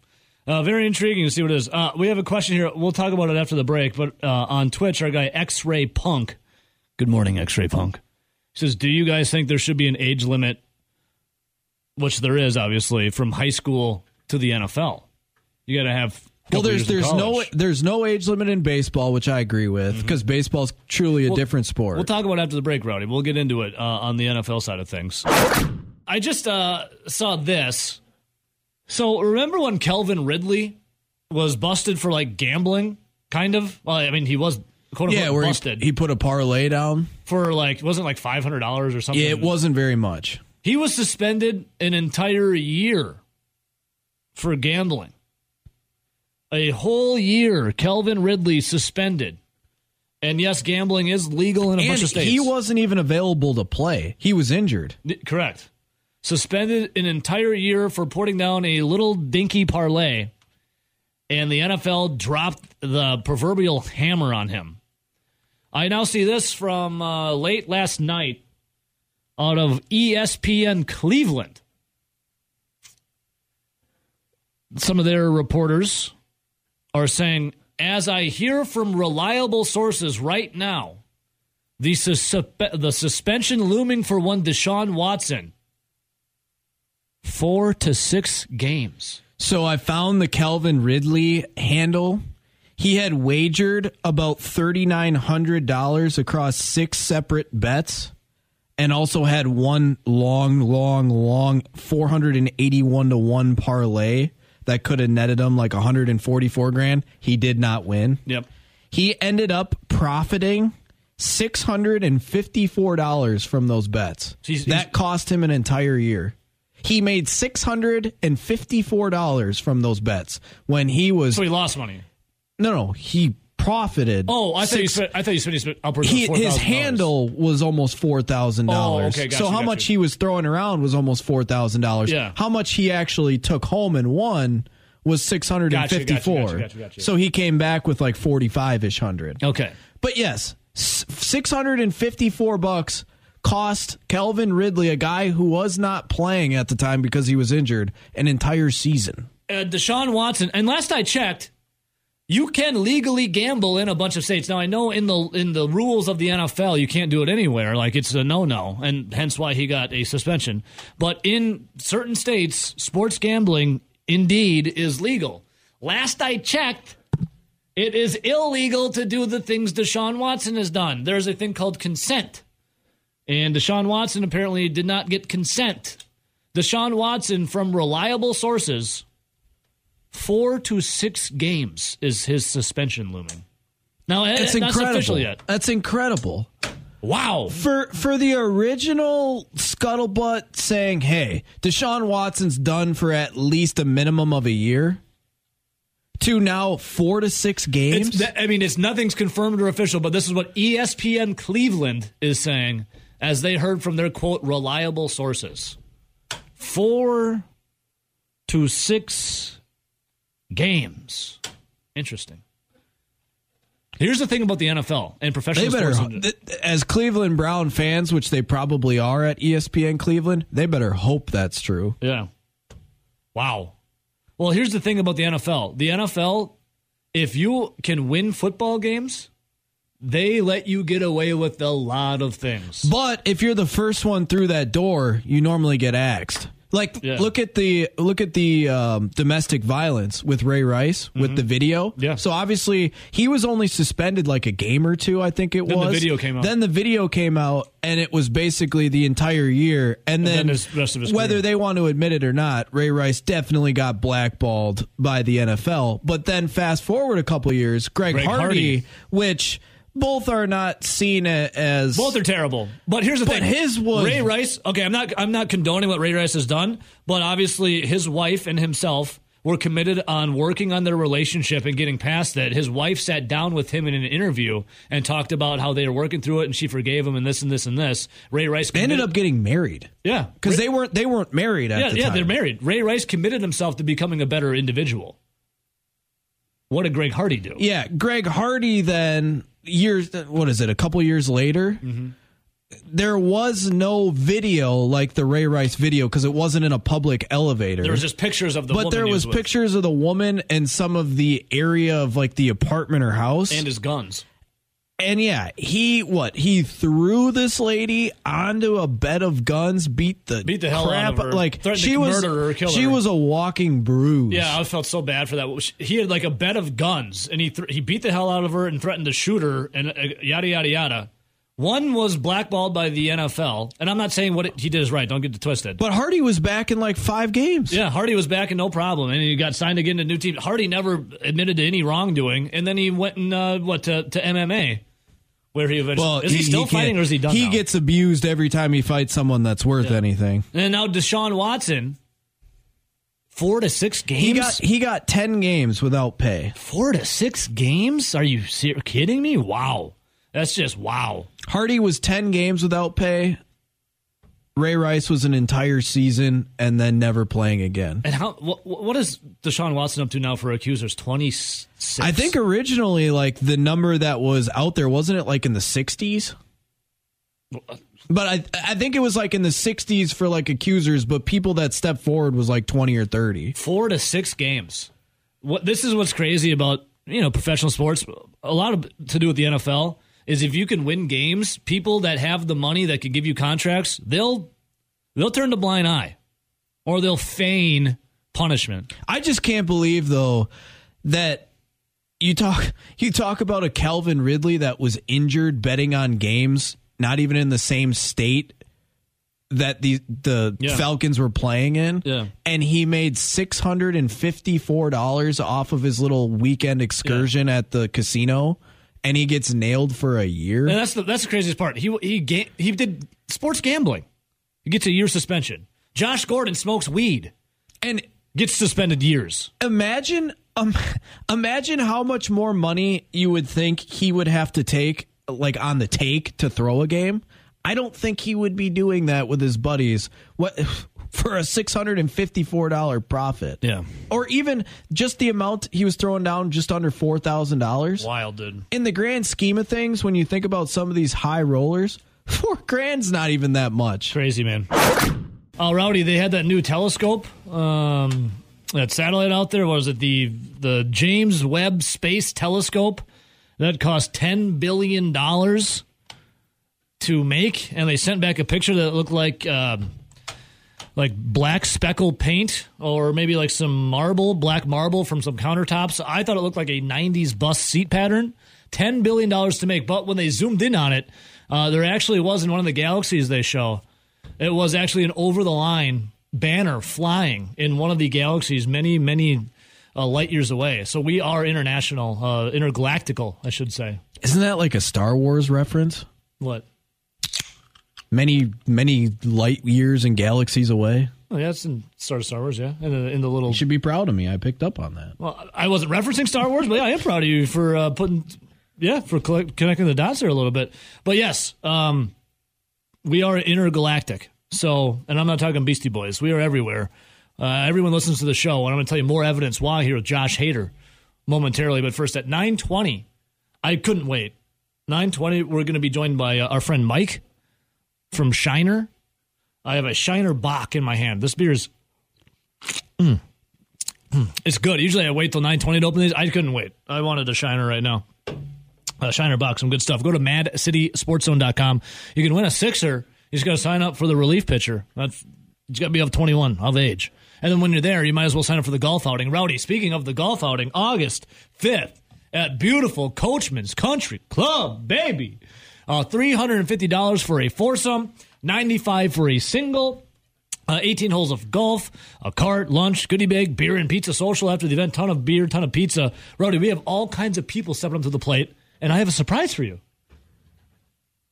Uh, very intriguing to see what it is. Uh, we have a question here. We'll talk about it after the break. But uh, on Twitch, our guy X Ray Punk. Good morning, X Ray Punk. Says, do you guys think there should be an age limit, which there is obviously, from high school to the NFL? You got to have. Well, there's there's no there's no age limit in baseball, which I agree with because baseball's truly a different sport. We'll talk about it after the break, Rowdy. We'll get into it uh, on the NFL side of things. I just uh, saw this. So remember when Calvin Ridley was busted for like gambling, kind of? Well, I mean, he was quote yeah, where busted he, he put a parlay down. for like wasn't like five hundred dollars or something. Yeah, it wasn't very much. He was suspended an entire year for gambling. A whole year, Calvin Ridley suspended. And yes, gambling is legal in a And bunch of states. he wasn't even available to play. He was injured. Correct. Suspended an entire year for putting down a little dinky parlay, and the NFL dropped the proverbial hammer on him. I now see this from uh, late last night out of ESPN Cleveland. Some of their reporters are saying, as I hear from reliable sources right now, the, the suspension looming for one Deshaun Watson. Four to six games. So I found the Calvin Ridley handle. He had wagered about $3,900 across six separate bets. and also had one long, long, long 481 to 1 parlay that could have netted him like 144 grand. He did not win. Yep. He ended up profiting $654 from those bets. He's- that he's- cost him an entire year. He made $654 from those bets when he was So he lost money. No, no, he profited. Oh, I thought you six- spent. I thought you spent, you spent upwards he, his $4,000. handle was almost four thousand dollars. Oh, okay, got so how got much he was throwing around was almost four thousand dollars. Yeah. How much he actually took home and won was six hundred and Gotcha, gotcha, gotcha, gotcha, gotcha. So he came back with like forty-five ish hundred. Okay. But yes, six hundred and fifty-four bucks cost Calvin Ridley, a guy who was not playing at the time because he was injured, an entire season. uh, Deshaun Watson, and last I checked, you can legally gamble in a bunch of states. Now I know in the in the rules of the NFL you can't do it anywhere, like it's a no no, and hence why he got a suspension. But in certain states, sports gambling indeed is legal. Last I checked, it is illegal to do the things Deshaun Watson has done. There's a thing called consent. And Deshaun Watson apparently did not get consent. Deshaun Watson, from reliable sources, four to six games is his suspension looming. Now, eh, It's it's not incredible. official yet. That's incredible. Wow. for for the original scuttlebutt saying, "Hey, Deshaun Watson's done for at least a minimum of a year," to now four to six games. It's, I mean, it's nothing's confirmed or official, but this is what ESPN Cleveland is saying as they heard from their quote reliable sources. Four to six games. Interesting. Here's the thing about the NFL and professional they better, sports. th- as Cleveland Brown fans, which they probably are at ESPN Cleveland, they better hope that's true. Yeah. Wow. Well, here's the thing about the NFL. The NFL, if you can win football games, they let you get away with a lot of things. But if you're the first one through that door, you normally get axed. Like Yeah. look at the look at the um, domestic violence with Ray Rice with the video. Mm-hmm. Yeah. So obviously he was only suspended like a game or two. I think it was. Then the video came out. Then the video came out, and it was basically the entire year. And, then, then his rest of his whether career. they want to admit it or not, Ray Rice definitely got blackballed by the NFL. But then fast forward a couple years, Greg, Greg Hardy, Hardy. which both are not seen as Both are terrible. But here's the But thing. his was- Ray Rice. Okay, I'm not I'm not condoning what Ray Rice has done, but obviously his wife and himself were committed on working on their relationship and getting past that. His wife sat down with him in an interview and talked about how they were working through it and she forgave him and this and this and this. Ray Rice They ended up getting married yeah because they weren't they weren't married at yeah, the yeah, time. they're married. Ray Rice committed himself to becoming a better individual. What did Greg Hardy do? Yeah, Greg Hardy. Then years, what is it? A couple years later, there was no video like the Ray Rice video because it wasn't in a public elevator. There was just pictures of the woman, but there he was with pictures of the woman and some of the area of like the apartment or house. and his guns. And yeah, he what he threw this lady onto a bed of guns, beat the Beat the hell out crap of her, like threatened she to was murder her kill she her. was a walking bruise. Yeah, I felt so bad for that. He had like a bed of guns, and he th- he beat the hell out of her and threatened to shoot her, and uh, yada yada yada. One was blackballed by the NFL, and I'm not saying what it, he did is right. Don't get it twisted. but Hardy was back in like five games. yeah, Hardy was back and no problem, and he got signed again to a new team. Hardy never admitted to any wrongdoing, and then he went and uh, what to, to MMA, where he eventually Well, is he, still can't- fighting or is he done? He now? gets abused every time he fights someone that's worth anything. and now Deshaun Watson, four to six games. He got he got ten games without pay. four to six games. Are you ser- kidding me? Wow, that's just wow. Hardy was ten games without pay. Ray Rice was an entire season and then never playing again. And how? What, what is Deshaun Watson up to now for accusers? Twenty six. I think originally, like the number that was out there, wasn't it like in the sixties? But I I think it was like in the sixties for like accusers, but people that stepped forward was like twenty or thirty. four to six games. What this is what's crazy about you know professional sports. A lot of to do with the NFL is if you can win games, people that have the money that can give you contracts, they'll they'll turn a blind eye, or they'll feign punishment. I just can't believe though that you talk you talk about a Calvin Ridley that was injured betting on games, not even in the same state that the the Yeah. Falcons were playing in. Yeah. And he made six hundred and fifty four dollars off of his little weekend excursion at the casino, and he gets nailed for a year. And that's the that's the craziest part. He he ga- he did sports gambling. He gets a year suspension. Josh Gordon smokes weed. And Gets suspended years. imagine um, imagine how much more money you would think he would have to take like on the take to throw a game i don't think he would be doing that with his buddies what for a $654 profit Yeah. or even just the amount he was throwing down just under $4000 Wild, dude. in the grand scheme of things when you think about some of these high rollers four grand's not even that much Crazy, man. Oh, Rowdy, they had that new telescope, um, that satellite out there. What was it? The the James Webb Space Telescope that cost ten billion dollars to make, and they sent back a picture that looked like um like black speckle paint, or maybe like some marble, black marble from some countertops. I thought it looked like a '90s bus seat pattern. Ten billion dollars to make, but when they zoomed in on it, uh, there actually was in one of the galaxies they show. It was actually an over the line banner flying in one of the galaxies many, many uh, light years away. So we are international, uh, intergalactical, I should say. isn't that like a star wars reference What? Many many light years and galaxies away Oh, yeah, it's in Star Star Wars, yeah. In the, in the little. You should be proud of me. I picked up on that. Well, I wasn't referencing Star Wars, but yeah, I am proud of you for uh, putting, yeah, for collect, connecting the dots there a little bit. But yes, um, we are intergalactic. So, and I'm not talking Beastie Boys. We are everywhere. Uh, everyone listens to the show, and I'm going to tell you more evidence why here with Josh Hader momentarily. But first, at 9:20, I couldn't wait. 9:20, we're going to be joined by uh, our friend Mike from Shiner. I have a Shiner Bock in my hand. This beer is it's good. Usually I wait till 920 to open these. I couldn't wait. I wanted a Shiner right now. Uh, Shiner Bocks, some good stuff. Go to madcitysportszone.com. You can win a sixer. You just got to sign up for the relief pitcher. That's you got to be of 21 of age. And then when you're there, you might as well sign up for the golf outing. Rowdy, speaking of the golf outing, August 5th at beautiful Coachman's Country Club, baby. Uh, $350 for a foursome, 95 for a single. Uh, 18 holes of golf, a cart, lunch, goodie bag, beer and pizza social after the event. Ton of beer, ton of pizza. Rowdy, we have all kinds of people stepping up to the plate, and I have a surprise for you.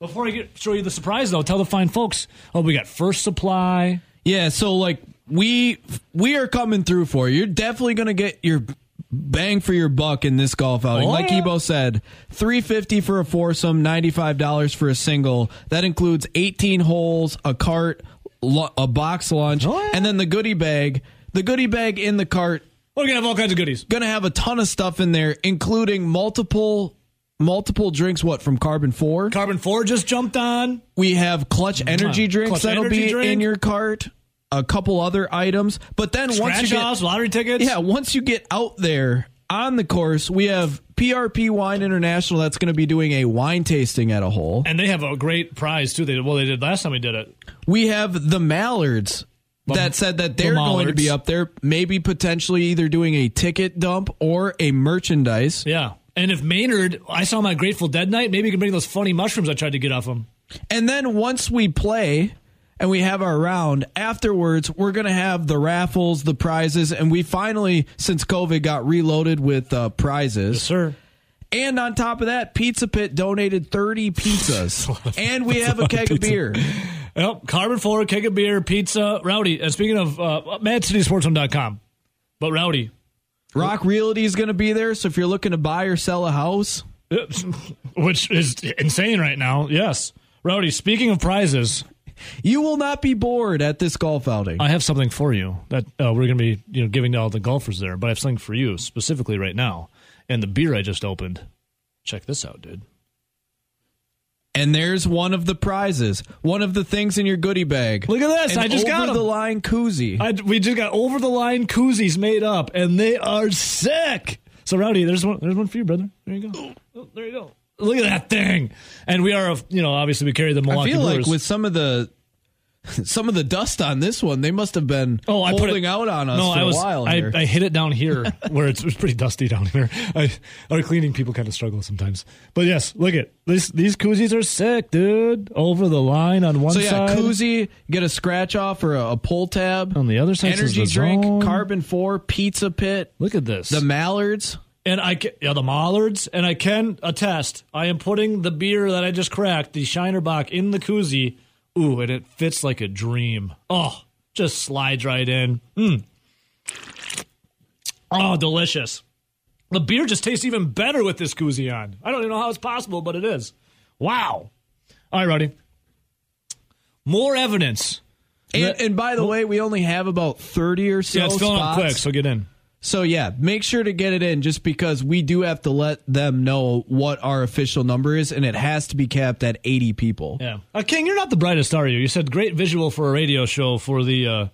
Before I get show you the surprise, though, tell the fine folks. Oh, we got first supply. Yeah, so like we we are coming through for you. You're definitely gonna get your bang for your buck in this golf outing. Oh, like yeah. Ebo said, three fifty for a foursome, ninety five dollars for a single. That includes eighteen holes, a cart, a box lunch, Oh, yeah. and then the goodie bag. The goodie bag in the cart We're gonna have all kinds of goodies. gonna have a ton of stuff in there, including multiple multiple drinks. What from Carbon Four? Carbon Four just jumped on. We have clutch energy drinks Clutch that'll energy be drink. in your cart. A couple other items, but then once Scratch you get lottery tickets. yeah, once you get out there on the course, we have PRP Wine International that's going to be doing a wine tasting at a hole. and they have a great prize too. They well, they did last time we did it. We have the Mallards that said that they're going to be up there, maybe potentially either doing a ticket dump or a merchandise. Yeah. And if Maynard, I saw my Grateful Dead night, maybe you can bring those funny mushrooms I tried to get off him. And then once we play and we have our round, afterwards, we're going to have the raffles, the prizes, and we finally, since COVID, got reloaded with uh, prizes. Sir. And on top of that, Pizza Pit donated 30 pizzas. and we have a keg of beer. Yep, Carbon 4, keg of beer, pizza, Rowdy. And speaking of uh, MadCitySportsZone.com, but Rowdy, Rock Realty is going to be there. So if you're looking to buy or sell a house, which is insane right now, yes. Rowdy, speaking of prizes, you will not be bored at this golf outing. I have something for you that uh, we're going to be you know giving to all the golfers there, but I have something for you specifically right now. And the beer I just opened. Check this out, dude. and there's one of the prizes, one of the things in your goodie bag. Look at this. An I just got over 'em. the line koozie. I, we just got over the line koozies made up, and they are sick. So Rowdy, there's one. There's one for you, brother. There you go. Oh, there you go. Look at that thing. And we are, you know, obviously we carry the I Milwaukee feel like with some of the some of the dust on this one, they must have been Oh, I put holding it, out on us no, for I was, a while I, here. I hit it down here where it's, it was pretty dusty down here. I, our cleaning people kind of struggle sometimes. But yes, look at this. These koozies are sick, dude. Over the line on one so yeah, side. koozie, get a scratch off or a, a pull tab. On the other side, energy drink, zone. carbon four, pizza pit, Look at this. the mallards. And I can, yeah, the Mallards, and I can attest. I am putting the beer that I just cracked, the Shiner Bock, in the koozie. Ooh, and it fits like a dream. Oh, just slides right in. Mm. Oh, delicious. The beer just tastes even better with this koozie on. I don't even know how it's possible, but it is. Wow. All right, Rowdy. More evidence. And, and by the way, we only have about thirty or so yeah, it's filling up quick, so get in. So yeah, make sure to get it in just because we do have to let them know what our official number is and it has to be capped at 80 people. Yeah. Uh, King, you're not the brightest, are you? You said great visual for a radio show for the uh,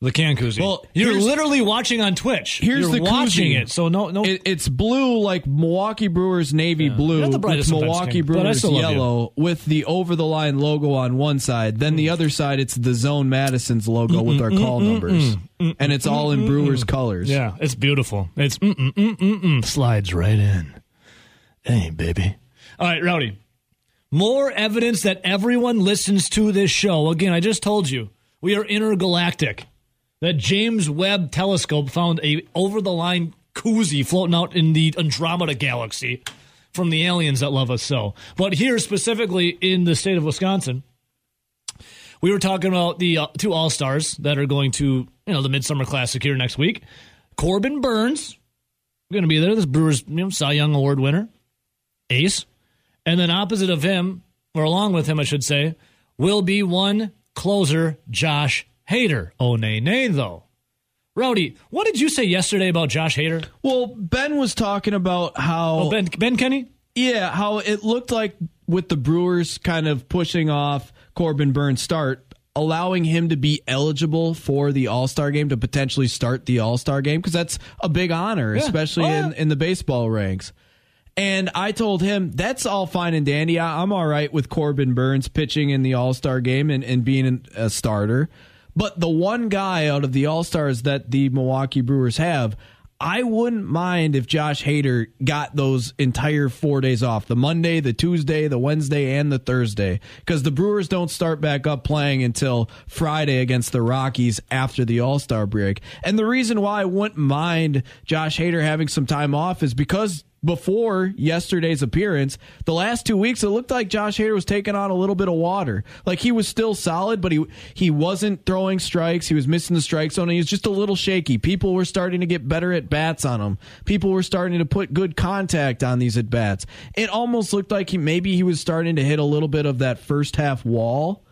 the can koozie. Well, you're literally watching on Twitch. Here's you're the watching koozie. it. So no, no. It, it's blue like Milwaukee Brewers navy blue Not the with brightest sometimes, Milwaukee King, Brewers still love you. yellow with the over the line logo on one side. Then the other side it's the Zone Madison's logo with our call numbers. And it's all in Brewers colors. yeah, it's beautiful. It's mm mm mm mm mm slides right in. Hey, baby. All right, Rowdy. More evidence that everyone listens to this show. Again, I just told you we are intergalactic. That James Webb Telescope found a over the line koozie floating out in the Andromeda galaxy from the aliens that love us so. But here specifically in the state of Wisconsin, we were talking about the uh, two All Stars that are going to you know the Midsummer Classic here next week. Corbin Burnes going to be there. This Brewers you know, Cy Young Award winner, ace, and then opposite of him, or along with him, I should say, will be one closer, Josh Hader. Oh nay nay though. Rowdy, what did you say yesterday about Josh Hader? Well, Ben was talking about how Oh, Ben Ben Kenny. Yeah, how it looked like with the Brewers kind of pushing off Corbin Burnes' start, allowing him to be eligible for the All Star game to potentially start the All Star game because that's a big honor, Yeah. especially Oh, yeah. in, in the baseball ranks. And I told him that's all fine and dandy. I- I'm all right with Corbin Burnes pitching in the All Star game and, and being a starter. But the one guy out of the All Stars that the Milwaukee Brewers have, I wouldn't mind if Josh Hader got those entire four days off the Monday, the Tuesday, the Wednesday, and the Thursday. Because the Brewers don't start back up playing until Friday against the Rockies after the All Star break. And the reason why I wouldn't mind Josh Hader having some time off is because before yesterday's appearance, the last two weeks it looked like Josh Hader was taking on a little bit of water. Like he was still solid, but he he wasn't throwing strikes. He was missing the strike zone. He was just a little shaky. People were starting to get better at bats on him. People were starting to put good contact on these at bats. It almost looked like he maybe he was starting to hit a little bit of that first half wall.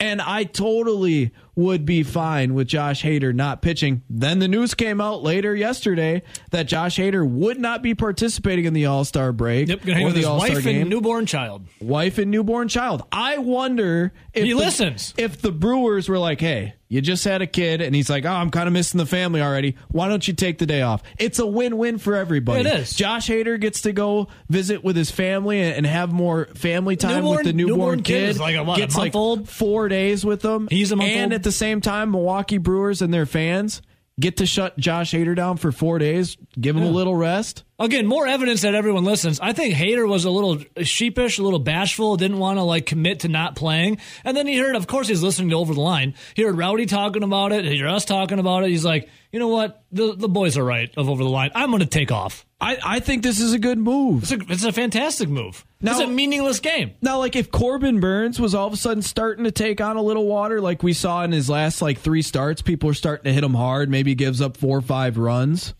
And I totally would be fine with Josh Hader not pitching. Then the news came out later yesterday that Josh Hader would not be participating in the All Star break Yep, gonna hang or with the his All Star wife game. and newborn child. wife and newborn child. I wonder if He the, listens. If the Brewers were like, "Hey, you just had a kid," and he's like, "Oh, I'm kind of missing the family already. Why don't you take the day off?" It's a win-win for everybody. It is. Josh Hader gets to go visit with his family and have more family time Newborn- with the newborn, newborn kid kid. like a, what, a gets month like old? four days with them. He's a month and old? At the same time, Milwaukee Brewers and their fans get to shut Josh Hader down for four days, give him a little rest. Again, more evidence that everyone listens. I think Hader was a little sheepish, a little bashful, didn't want to like commit to not playing. And then he heard, of course, he's listening to Over the Line. He heard Rowdy talking about it. He heard us talking about it. He's like, you know what? The the boys are right of Over the Line. I'm going to take off. I, I think this is a good move. It's a, it's a fantastic move. Now- it's a meaningless game. Now, like if Corbin Burnes was all of a sudden starting to take on a little water, like we saw in his last like three starts, people are starting to hit him hard. Maybe he gives up four or five runs.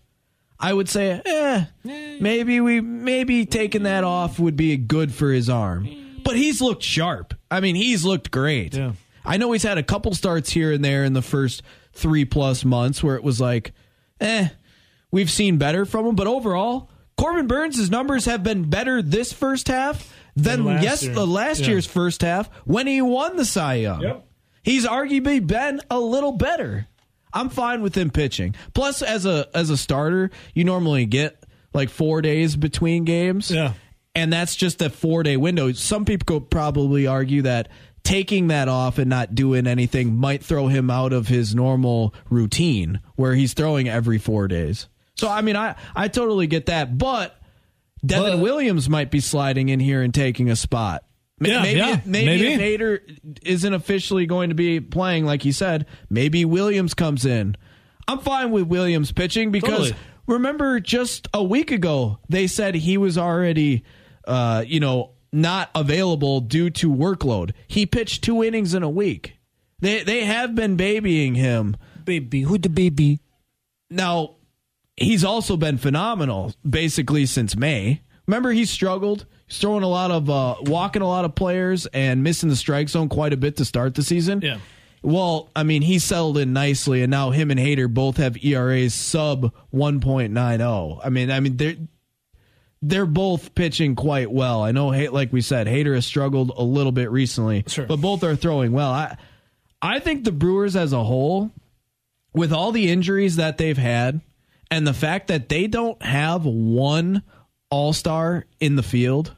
I would say, eh, maybe we maybe taking that off would be good for his arm. But he's looked sharp. I mean, he's looked great. Yeah. I know he's had a couple starts here and there in the first three plus months where it was like, eh, we've seen better from him. But overall, Corbin Burnes' numbers have been better this first half than last yes, year. the last Yeah. year's first half when he won the Cy Young. Yep. He's arguably been a little better. I'm fine with him pitching. Plus, as a as a starter, you normally get like four days between games. Yeah. And that's just a four day window. Some people could probably argue that taking that off and not doing anything might throw him out of his normal routine where he's throwing every four days. So I mean, I I totally get that, but Devin But- Williams might be sliding in here and taking a spot. Yeah, maybe, yeah, maybe, maybe. if Hader isn't officially going to be playing like he said, maybe Williams comes in. I'm fine with Williams pitching because Totally. remember just a week ago they said he was already, uh, you know, not available due to workload. He pitched two innings in a week. They they have been babying him. Baby, who the baby? Now, he's also been phenomenal basically since May. Remember, he struggled. He's throwing a lot of, uh, walking a lot of players and missing the strike zone quite a bit to start the season. Yeah. Well, I mean, he settled in nicely, and now him and Hader both have ERAs sub 1.90. I mean, I mean they're they're both pitching quite well. I know, like we said, Hader has struggled a little bit recently, Sure. but both are throwing well. I I think the Brewers as a whole, with all the injuries that they've had, and the fact that they don't have one All Star in the field,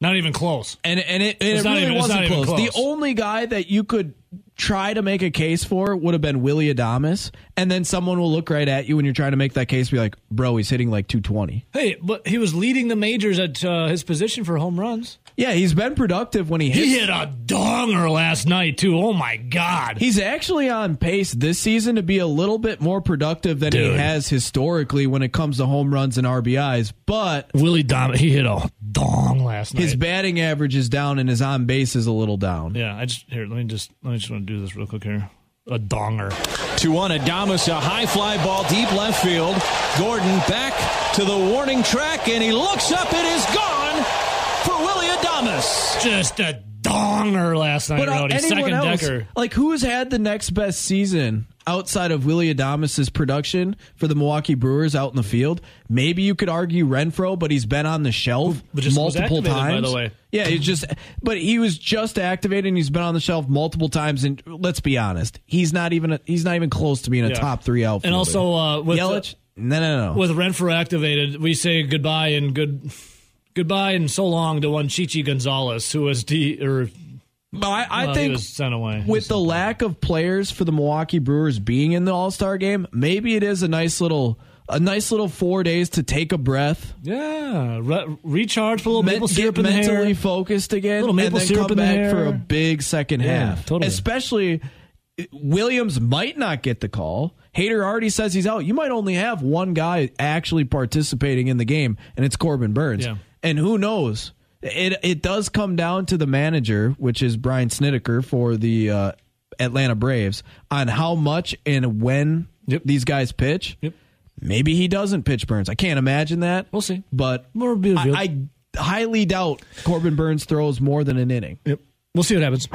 Not even close. and and it, and it really even- wasn't even close. The only guy that you could try to make a case for would have been Willy Adames, and then someone will look right at you when you're trying to make that case, be like, "Bro, he's hitting like 220." Hey, but he was leading the majors at uh, his position for home runs. Yeah, he's been productive when he hits. He hit a donger last night too. Oh my god! He's actually on pace this season to be a little bit more productive than he has historically when it comes to home runs and RBIs, but Willie Dom, he hit a dong last night. his batting average is down and his on base is a little down. yeah, I just here. Let me just let me just want to do this real quick here. A donger. 2 1 Adames, a high fly ball deep left field. Gordon back to the warning track, and he looks up. It is gone for Willy Just a donger last night, But uh, Rowdy. Second else, decker. like who's had the next best season outside of Willy Adames' production for the Milwaukee Brewers out in the field? Maybe you could argue Renfroe, but he's been on the shelf multiple times. by the way. Yeah, he's just, but he was just activated and he's been on the shelf multiple times. And let's be honest, he's not even a, he's not even close to being a Yeah. top three outfielder. And also uh, with Yelich, no, no, no. with Renfroe activated, we say goodbye and good goodbye and so long to one Chi Chi Gonzalez, who was de or But I, I well, think sent away. with the lack of players for the Milwaukee Brewers being in the All Star game, maybe it is a nice little a nice little four days to take a breath, yeah, re- recharge, put a little men- maple syrup in the mentally hair. focused again, Little maple and then syrup come the back hair. for a big second Yeah, half. totally. Especially Williams might not get the call. Hader already says he's out. You might only have one guy actually participating in the game, and it's Corbin Burnes. Yeah. And who knows? It it does come down to the manager, which is Brian Snitker for the uh, Atlanta Braves, on how much and when Yep. these guys pitch. Yep. Maybe he doesn't pitch Burnes. I can't imagine that. We'll see. But More. I, I highly doubt Corbin Burnes throws more than an inning. Yep. We'll see what happens.